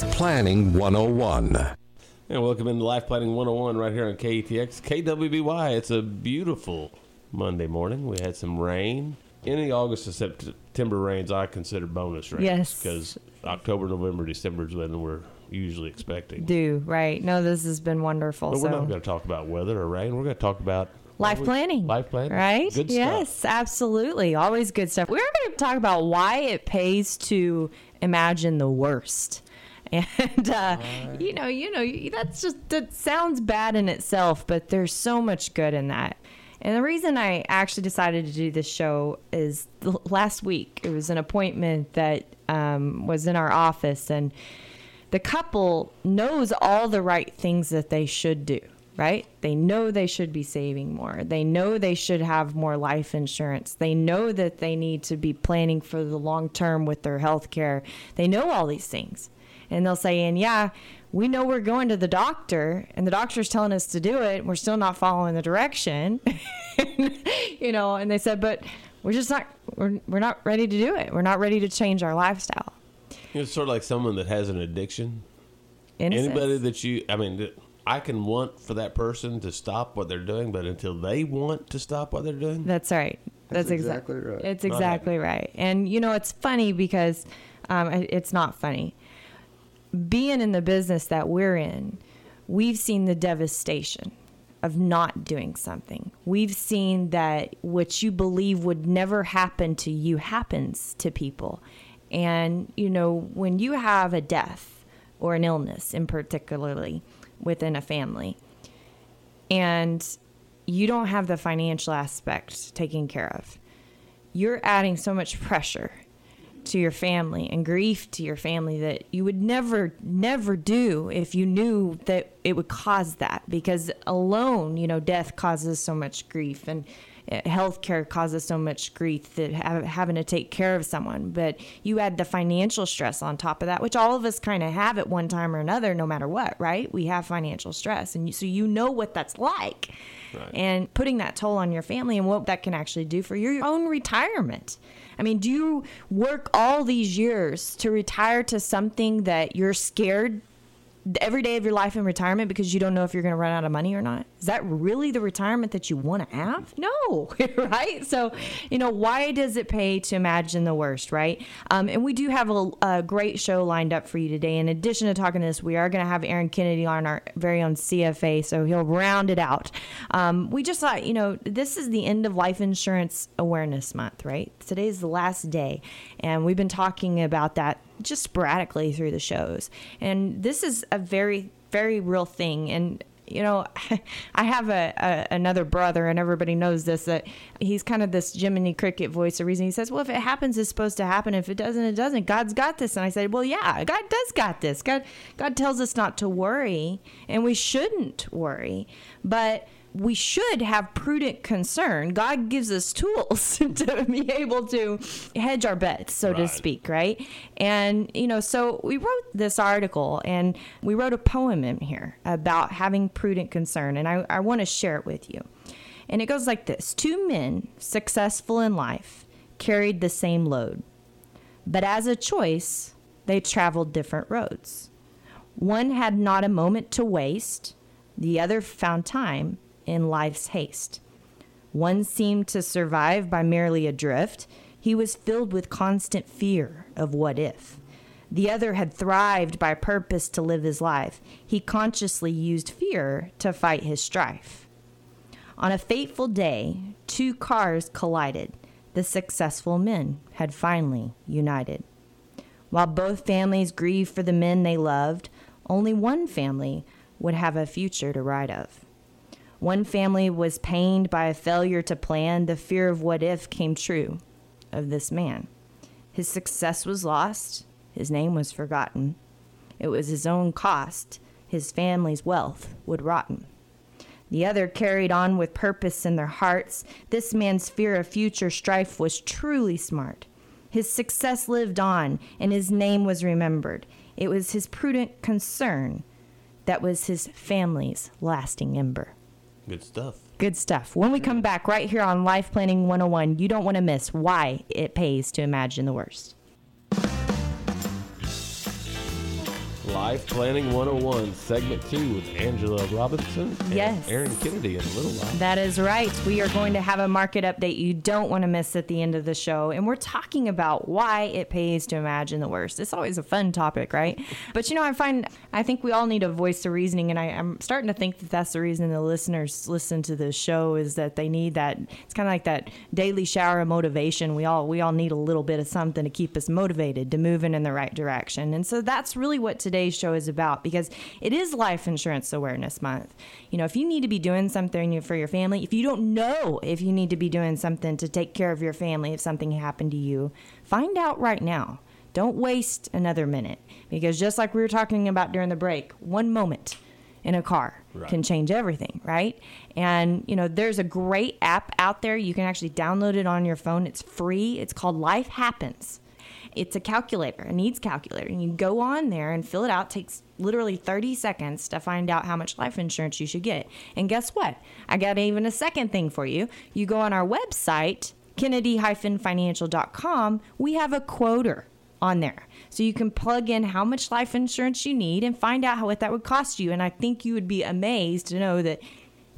Planning 101. And welcome into Life Planning 101 right here on KATX, KWBY. It's a beautiful Monday morning. We had some rain. Any August to September rains I consider bonus rains. Yes. Because October, November, December is when we're usually expecting. Do, right. No, this has been wonderful. But we're so. not going to talk about weather or rain. We're going to talk about Life planning. Life planning. Right? Good yes, stuff. absolutely. Always good stuff. We're going to talk about why it pays to imagine the worst. And uh, you know, you know, that's just that sounds bad in itself, but there's so much good in that. And the reason I actually decided to do this show is last week. It was an appointment that um, was in our office, and the couple knows all the right things that they should do. Right? They know they should be saving more. They know they should have more life insurance. They know that they need to be planning for the long term with their health care. They know all these things and they'll say, and yeah, we know we're going to the doctor, and the doctor's telling us to do it. And we're still not following the direction, you know. And they said, but we're just not we're we're not ready to do it. We're not ready to change our lifestyle. It's sort of like someone that has an addiction. In a Anybody that you, I mean, I can want for that person to stop what they're doing, but until they want to stop what they're doing, That's right. That's, That's exactly exactly right. It's exactly right. And you know, it's funny because um, it's not funny. Being in the business that we're in, we've seen the devastation of not doing something. We've seen that what you believe would never happen to you happens to people. And you know, when you have a death or an illness in particularly within a family, and you don't have the financial aspect taken care of, you're adding so much pressure to your family and grief to your family that you would never, never do if you knew that it would cause that. Because alone, you know, death causes so much grief and uh, healthcare causes so much grief that having to take care of someone. But you add the financial stress on top of that, which all of us kind of have at one time or another, no matter what, right? We have financial stress, and you, so you know what that's like and putting that toll on your family and what that can actually do for your own retirement. I mean, do you work all these years to retire to something that you're scared every day of your life in retirement because you don't know if you're going to run out of money or not? Is that really the retirement that you want to have? No, right? So, you know, why does it pay to imagine the worst, right? Um, and we do have a, a great show lined up for you today. In addition to talking to this, we are going to have Aaron Kennedy on our very own CFA, so he'll round it out. Um, we just thought, you know, this is the end of Life Insurance Awareness Month, right? Today is the last day, and we've been talking about that just sporadically through the shows. And this is a very, very real thing. And you know, I have a, a another brother, and everybody knows this that he's kind of this Jiminy Cricket voice. The reason he says, "Well, if it happens, it's supposed to happen. If it doesn't, it doesn't. God's got this." And I said, "Well, yeah, God does got this. God, God tells us not to worry, and we shouldn't worry, but." We should have prudent concern. God gives us tools to be able to hedge our bets, so to speak, right? And, you know, so we wrote this article and we wrote a poem in here about having prudent concern, and I, I want to share it with you. And it goes like this Two men successful in life carried the same load, but as a choice, they traveled different roads. One had not a moment to waste, the other found time in life's haste. One seemed to survive by merely adrift. He was filled with constant fear of what if. The other had thrived by purpose to live his life. He consciously used fear to fight his strife. On a fateful day, two cars collided. The successful men had finally united. While both families grieved for the men they loved, only one family would have a future to write of. One family was pained by a failure to plan. The fear of what if came true of this man. His success was lost, his name was forgotten, it was his own cost, his family's wealth would rotten. The other carried on with purpose in their hearts. This man's fear of future strife was truly smart. His success lived on, and his name was remembered. It was his prudent concern that was his family's lasting ember. Good stuff. Good stuff. When we come back right here on Life Planning 101, you don't want to miss why it pays to imagine the worst. Life Planning 101, segment two with Angela Robinson and Yes. Aaron Kennedy in a little while. That is right. We are going to have a market update you don't want to miss at the end of the show. And we're talking about why it pays to imagine the worst. It's always a fun topic, right? But you know, I find, I think we all need a voice the reasoning. And I, I'm starting to think that that's the reason the listeners listen to the show is that they need that. It's kind of like that daily shower of motivation. We all, we all need a little bit of something to keep us motivated to moving in the right direction. And so that's really what today's show is about because it is Life Insurance Awareness Month. You know, if you need to be doing something for your family, if you don't know if you need to be doing something to take care of your family if something happened to you, find out right now. Don't waste another minute because just like we were talking about during the break, one moment in a car Right. can change everything, right? And you know, there's a great app out there. You can actually download it on your phone. It's free. It's called Life Happens. It's a calculator, a needs calculator. And you go on there and fill it out. It takes literally 30 seconds to find out how much life insurance you should get. And guess what? I got even a second thing for you. You go on our website, kennedy-financial.com, we have a quoter on there. So you can plug in how much life insurance you need and find out how what that would cost you. And I think you would be amazed to know that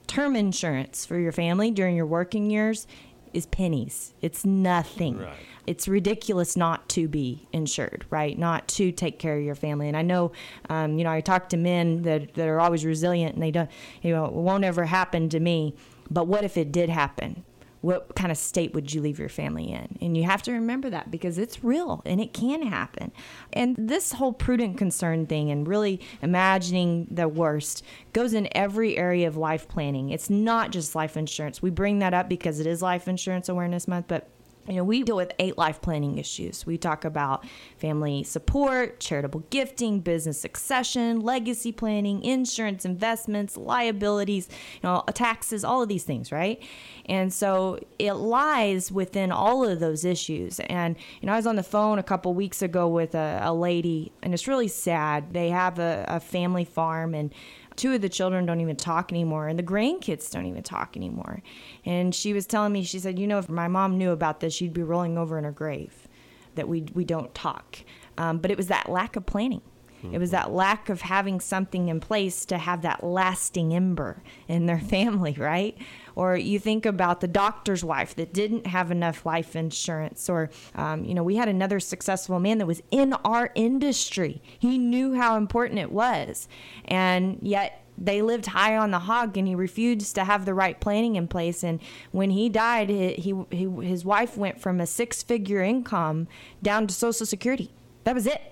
term insurance for your family during your working years is pennies. It's nothing. Right. It's ridiculous not to be insured, right? Not to take care of your family. And I know, um, you know, I talk to men that, that are always resilient and they don't, you know, it won't ever happen to me. But what if it did happen? What kind of state would you leave your family in? And you have to remember that because it's real and it can happen. And this whole prudent concern thing and really imagining the worst goes in every area of life planning. It's not just life insurance. We bring that up because it is Life Insurance Awareness Month, but you know, we deal with eight life planning issues. We talk about family support, charitable gifting, business succession, legacy planning, insurance, investments, liabilities, you know, taxes, all of these things, right? And so it lies within all of those issues. And, you know, I was on the phone a couple weeks ago with a, a lady, and it's really sad. They have a, a family farm, and two of the children don't even talk anymore and the grandkids don't even talk anymore. And she was telling me she said you know if my mom knew about this she'd be rolling over in her grave that we we don't talk. Um, but it was that lack of planning it was that lack of having something in place to have that lasting ember in their family, right? Or you think about the doctor's wife that didn't have enough life insurance. Or, um, you know, we had another successful man that was in our industry. He knew how important it was. And yet, they lived high on the hog and he refused to have the right planning in place and when he died he, he, he his wife went from a six figure income down to social security that was it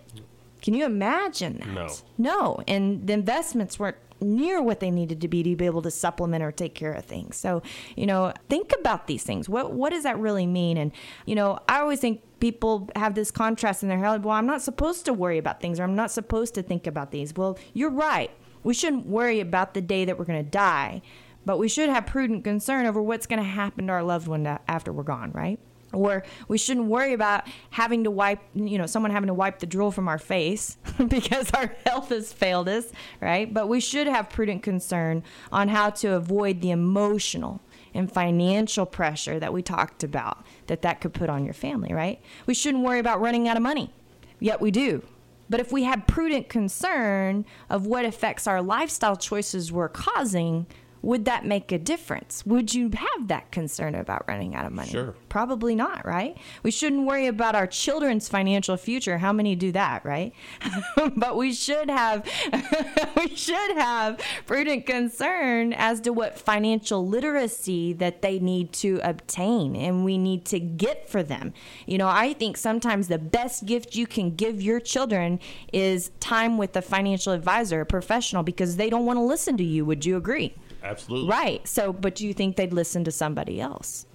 can you imagine that? No. No. And the investments weren't near what they needed to be to be able to supplement or take care of things. So, you know, think about these things. What what does that really mean? And, you know, I always think people have this contrast in their head. Well, I'm not supposed to worry about things or I'm not supposed to think about these. Well, you're right. We shouldn't worry about the day that we're going to die, but we should have prudent concern over what's going to happen to our loved one after we're gone, right? Or we shouldn't worry about having to wipe you know someone having to wipe the drool from our face because our health has failed us right? But we should have prudent concern on how to avoid the emotional and financial pressure that we talked about that that could put on your family right? We shouldn't worry about running out of money. Yet we do. But if we had prudent concern of what effects our lifestyle choices were causing would that make a difference? Would you have that concern about running out of money? Sure. Probably not, right? We shouldn't worry about our children's financial future. How many do that, right? but we should have we should have prudent concern as to what financial literacy that they need to obtain and we need to get for them. You know, I think sometimes the best gift you can give your children is time with a financial advisor, a professional because they don't want to listen to you. Would you agree? Absolutely. Right. So, but do you think they'd listen to somebody else?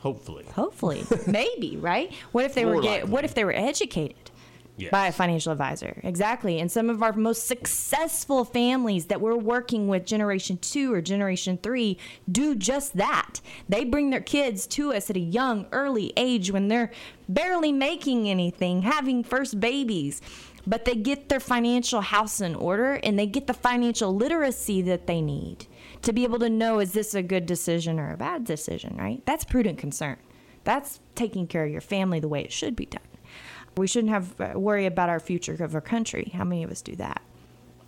Hopefully. Hopefully, maybe. Right. What if they More were get. What if they were educated? Yes. by a financial advisor. Exactly. And some of our most successful families that we're working with, generation two or generation three, do just that. They bring their kids to us at a young, early age when they're barely making anything, having first babies. But they get their financial house in order and they get the financial literacy that they need to be able to know is this a good decision or a bad decision, right? That's prudent concern. That's taking care of your family the way it should be done. We shouldn't have uh, worry about our future of our country. How many of us do that?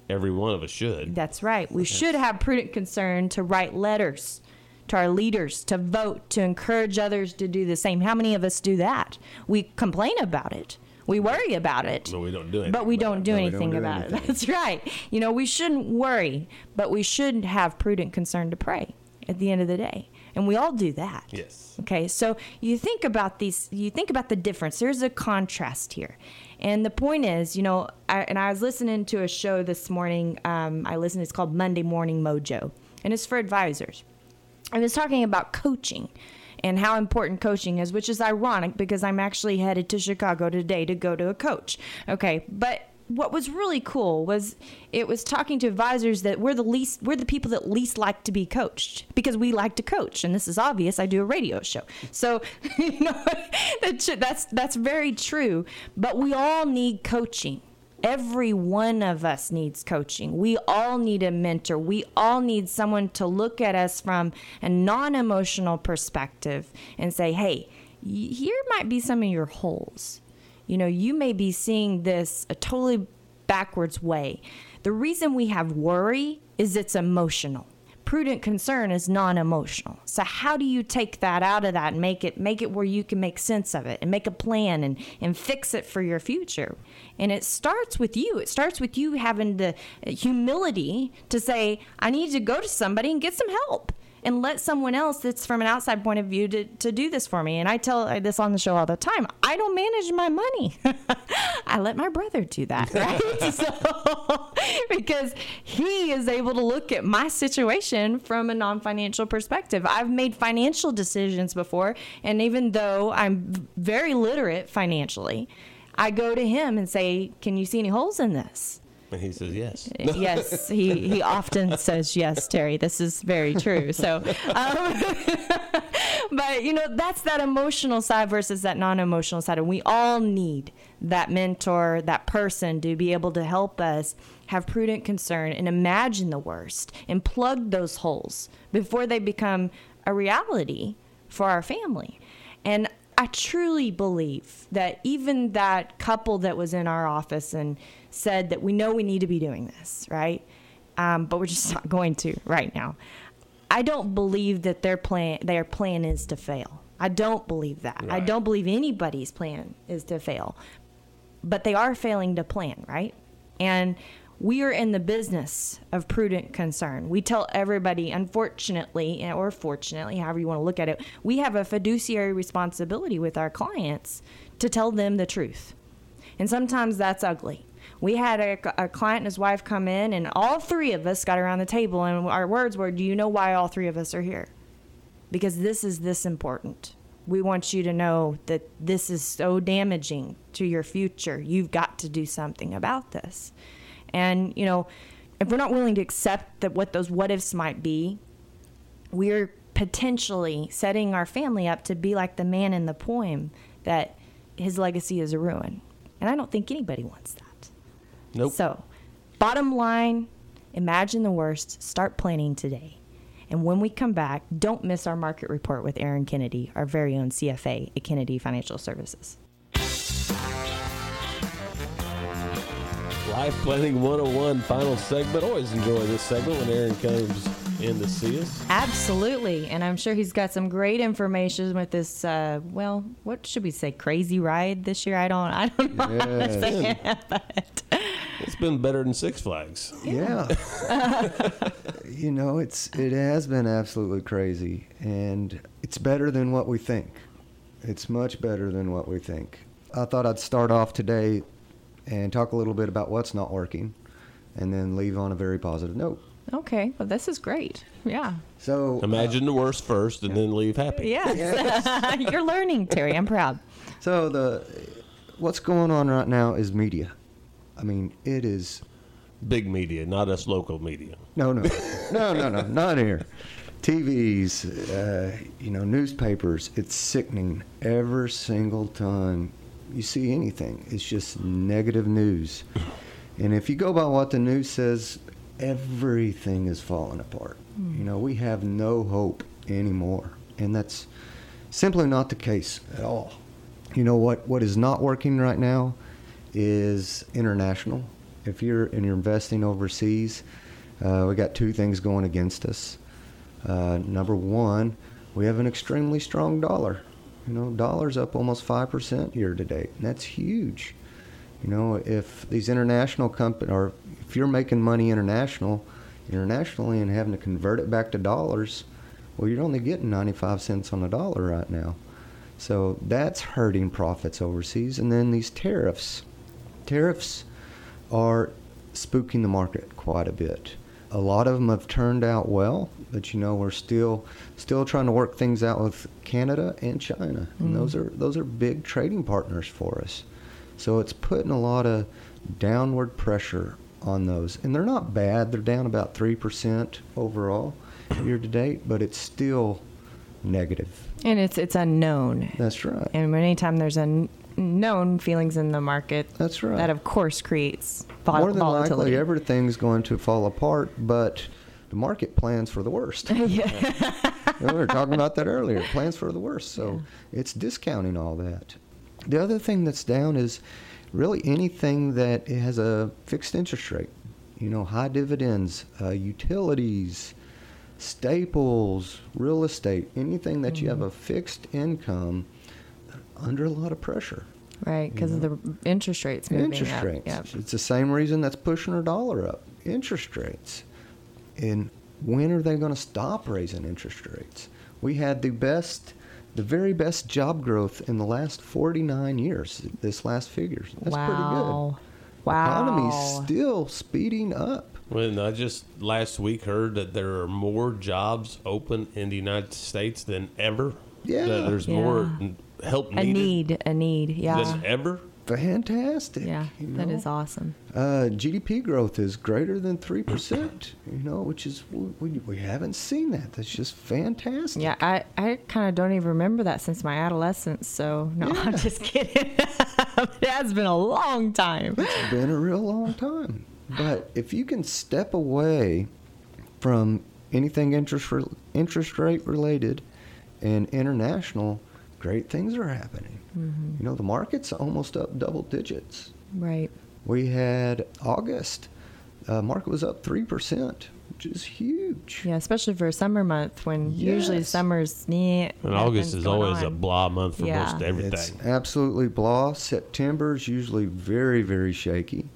Every one of us should. That's right. We should have prudent concern to write letters to our leaders, to vote, to encourage others to do the same. How many of us do that? We complain about it. We worry about it. But we don't do anything But we about don't it. do anything don't do about anything. it. That's right. You know, we shouldn't worry, but we should have prudent concern to pray at the end of the day. And we all do that. Yes. Okay, so you think about these, you think about the difference. There's a contrast here. And the point is, you know, I, and I was listening to a show this morning. Um, I listened, it's called Monday Morning Mojo, and it's for advisors. And it's talking about coaching and how important coaching is, which is ironic because I'm actually headed to Chicago today to go to a coach. Okay, but what was really cool was it was talking to advisors that we're the least we're the people that least like to be coached because we like to coach and this is obvious. I do a radio show. So you know that's that's very true. But we all need coaching Every one of us needs coaching. We all need a mentor. We all need someone to look at us from a non emotional perspective and say, hey, here might be some of your holes. You know, you may be seeing this a totally backwards way. The reason we have worry is it's emotional prudent concern is non-emotional. So how do you take that out of that and make it make it where you can make sense of it and make a plan and and fix it for your future? And it starts with you. It starts with you having the humility to say i need to go to somebody and get some help and let someone else that's from an outside point of view to, to do this for me. And I tell this on the show all the time. I don't manage my money. I let my brother do that, right? so, because he is able to look at my situation from a non-financial perspective. I've made financial decisions before, and even though I'm very literate financially, I go to him and say, "Can you see any holes in this?" And he says yes. yes, he, he often says yes, Terry. This is very true. So, um, but you know, that's that emotional side versus that non emotional side. And we all need that mentor, that person to be able to help us have prudent concern and imagine the worst and plug those holes before they become a reality for our family. And I truly believe that even that couple that was in our office and said that we know we need to be doing this, right? Um, but we're just not going to right now. I don't believe that their plan their plan is to fail. I don't believe that. I don't believe anybody's plan is to fail. But they are failing to plan, right? And we are in the business of prudent concern. We tell everybody, unfortunately, or fortunately, however you want to look at it, we have a fiduciary responsibility with our clients to tell them the truth. And sometimes that's ugly. We had a, a client and his wife come in, and all three of us got around the table, and our words were, Do you know why all three of us are here? Because this is this important. We want you to know that this is so damaging to your future. You've got to do something about this. And, you know, if we're not willing to accept that what those what ifs might be, we're potentially setting our family up to be like the man in the poem that his legacy is a ruin. And I don't think anybody wants that. Nope. So, bottom line, imagine the worst, start planning today. And when we come back, don't miss our market report with Aaron Kennedy, our very own CFA at Kennedy Financial Services. Life Planning 101 final segment. Always enjoy this segment when Aaron comes in to see us. Absolutely. And I'm sure he's got some great information with this, uh, well, what should we say, crazy ride this year? I don't, I don't know how to say it, but It's been better than Six Flags. Yeah. you know, it's it has been absolutely crazy and it's better than what we think. It's much better than what we think. I thought I'd start off today and talk a little bit about what's not working and then leave on a very positive note. okay. Well, this is great. Yeah. So Imagine the worst first and then leave happy. Yes. You're learning, Terry. I'm proud. So the what's going on right now is media. I mean, it is Big media, not us local media. no, no, no, no, no, not here. TVs, uh, you know, newspapers. It's sickening every single time you see anything. It's just negative news. And if you go by what the news says, everything is falling apart. You know, we have no hope anymore. And that's simply not the case at all. You know what what is not working right now is international. If you're and you're investing overseas, uh, we got two things going against us. Uh, number one, we have an extremely strong dollar. You know, dollar's up almost five percent year to date, and that's huge. You know, if these international companies, or if you're making money international, internationally, and having to convert it back to dollars, well, you're only getting 95 cents on the dollar right now. So that's hurting profits overseas. And then these tariffs. Tariffs are spooking the market quite a bit. A lot of them have turned out well, but you know we're still still trying to work things out with Canada and China, and mm-hmm. those are those are big trading partners for us. So it's putting a lot of downward pressure on those, and they're not bad. They're down about three percent overall year to date, but it's still negative. And it's it's unknown. That's right. And anytime there's unknown feelings in the market, That's right. that of course creates vol- More than volatility. likely, everything's going to fall apart, but the market plans for the worst. we were talking about that earlier. Plans for the worst. So it's discounting all that. The other thing that's down is really anything that has a fixed interest rate. You know, high dividends, uh, utilities, staples, real estate, anything that you have Mm-hmm. a fixed income under a lot of pressure. right, because of the interest rates moving Interest up. rates. Yep. It's the same reason that's pushing our dollar up. Interest rates. And when are they going to stop raising interest rates? We had the best, the very best job growth in the last 49 years. This last figures. That's wow. pretty good. Wow. Economy's still speeding up. When I just last week heard that there are more jobs open in the United States than ever. Yeah. That there's more Yeah. Help a needed need, a need. Yeah. than ever. Fantastic. Yeah, you know? is awesome. Uh, GDP growth is greater than 3%, you know, which is, we, we haven't seen that. That's just fantastic. Yeah, I, I kind of don't even remember that since my adolescence. So no, I'm just kidding. it has been a long time. It's been a real long time. But if you can step away from anything interest re- interest rate related and international, great things are happening. Mm-hmm. You know, the market's almost up double digits. Right. We had August, uh, market was up three percent, which is huge. Yeah, especially for a summer month when usually summer's yeah. And August is always a blah month for Yeah. most everything. It's absolutely blah. September's usually very, very shaky,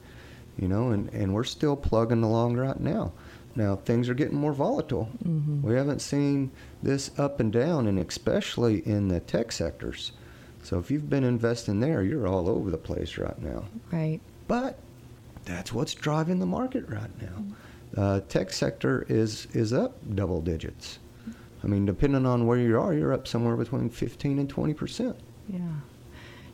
you know, and, and we're still plugging along right now. Now things are getting more volatile. Mm-hmm. We haven't seen this up and down, and especially in the tech sectors. So if you've been investing there, you're all over the place right now. Right. But that's what's driving the market right now. Uh, tech sector is is up double digits. I mean, depending on where you are, you're up somewhere between 15 and 20 percent. Yeah.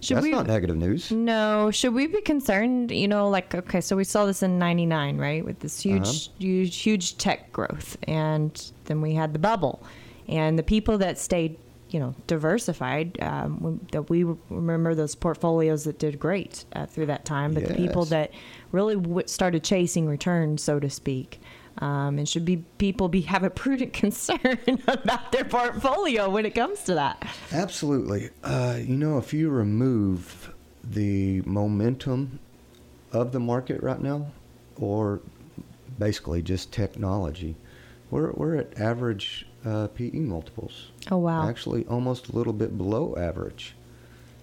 Should That's we? not negative news. No, should we be concerned? You know, like okay, so we saw this in *99, right, with this huge, Uh-huh. huge, huge tech growth, and then we had the bubble, and the people that stayed, you know, diversified, um, that we remember those portfolios that did great uh, through that time, but the people that really w- started chasing returns, so to speak. Um, and should be people be have a prudent concern about their portfolio when it comes to that? Absolutely. Uh, you know, if you remove the momentum of the market right now, or basically just technology, we're, we're at average uh, PE multiples. Oh wow! Actually, almost a little bit below average.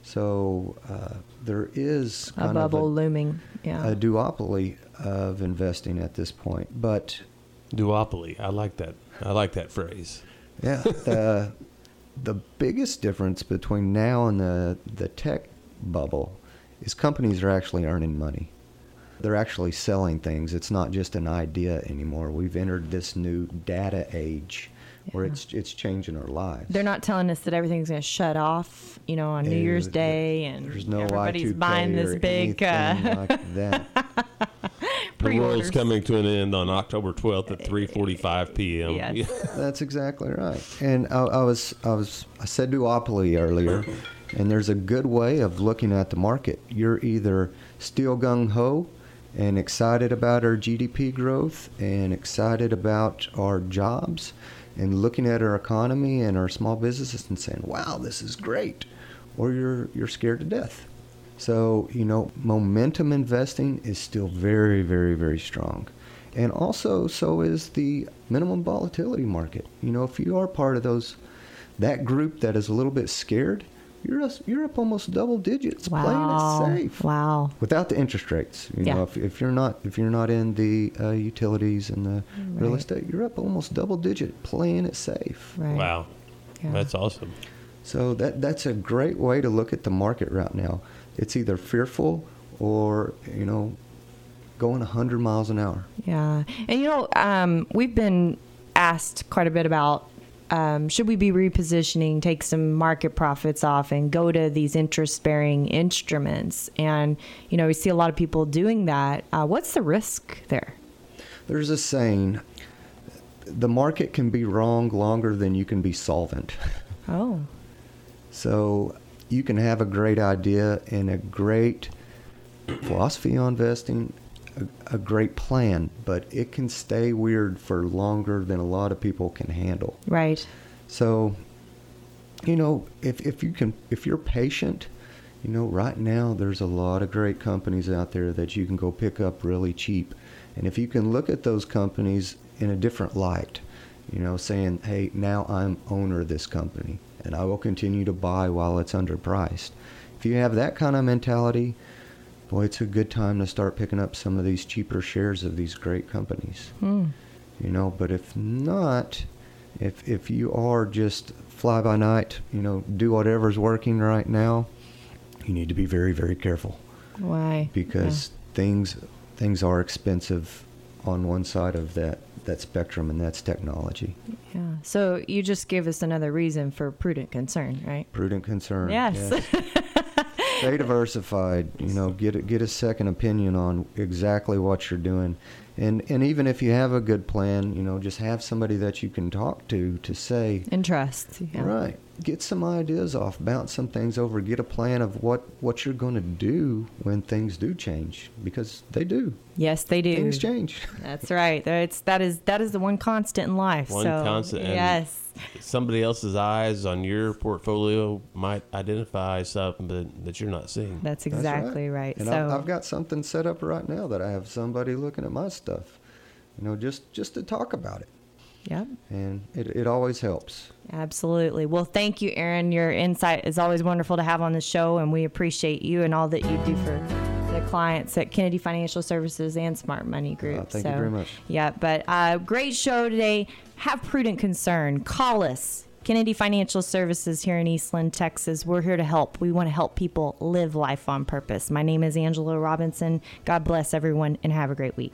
So uh, there is a bubble of looming. Yeah. a, a duopoly of investing at this point. But Duopoly. I like that. I like that phrase. Yeah, the the biggest difference between now and the the tech bubble is companies are actually earning money. They're actually selling things. It's not just an idea anymore. We've entered this new data age where it's it's changing our lives. They're not telling us that everything's going to shut off, you know, on New Year's Day, and there's no everybody's Y2K buying this or big. Uh, like that. The world's pre-orders. coming to an end on October 12th at 3:45 p.m. Yes. That's exactly right. And I, I was I was I said duopoly earlier, and there's a good way of looking at the market. You're either still gung ho and excited about our GDP growth and excited about our jobs and looking at our economy and our small businesses and saying, "Wow, this is great," or you're you're scared to death. So, you know, momentum investing is still very, very, very strong. And also, so is the minimum volatility market. You know, if you are part of those, that group that is a little bit scared, you're, us- you're up almost double digits wow. playing it safe Wow. without the interest rates. You Yeah. know, if, if you're not if you're not in the uh, utilities and the real estate, you're up almost double digit playing it safe. Right. Wow, Yeah. that's awesome. So that that's a great way to look at the market right now. It's either fearful or you know going 100 miles an hour. Yeah. And you know, um, we've been asked quite a bit about um, should we be repositioning, take some market profits off, and go to these interest bearing instruments? And, you know, we see a lot of people doing that. Uh, what's the risk there? There's a saying the market can be wrong longer than you can be solvent. Oh, So you can have a great idea and a great philosophy on investing, a, a great plan, but it can stay weird for longer than a lot of people can handle. right. So, you know, if, if you can, if you're patient, you know, right now there's a lot of great companies out there that you can go pick up really cheap. And if you can look at those companies in a different light, you know, saying, hey, now I'm owner of this company and I will continue to buy while it's underpriced. If you have that kind of mentality, boy, it's a good time to start picking up some of these cheaper shares of these great companies Hmm. you know but if not if if you are just fly by night you know do whatever's working right now you need to be very very careful Why? because things things are expensive on one side of that that spectrum and that's technology Yeah. yeah. So you just gave us another reason for prudent concern, right? prudent concern Yes. stay diversified you know get a, get a second opinion on exactly what you're doing and and even if you have a good plan you know just have somebody that you can talk to to say And trust. Yeah. Right. Get some ideas off, bounce some things over, get a plan of what, what you're going to do when things do change because they do. Yes, they do. Things change. That's right. That's that is that is the one constant in life. One so, constant, Yes. Somebody else's eyes on your portfolio might identify something that, that you're not seeing. That's That's exactly right. And so I've, I've got something set up right now that I have somebody looking at my stuff, you know, just, just to talk about it. Yep. And it, it always helps. Absolutely. Well, thank you, Aaron. Your insight is always wonderful to have on the show, and we appreciate you and all that you do for clients at Kennedy Financial Services and Smart Money Group. Uh, thank you very much. Yeah, but uh, great show today. Have prudent concern. Call us. Kennedy Financial Services here in Eastland, Texas. We're here to help. We want to help people live life on purpose. My name is Angela Robinson. God bless everyone and have a great week.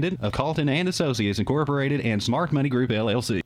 independent of Calton and Associates Incorporated and Smart Money Group LLC.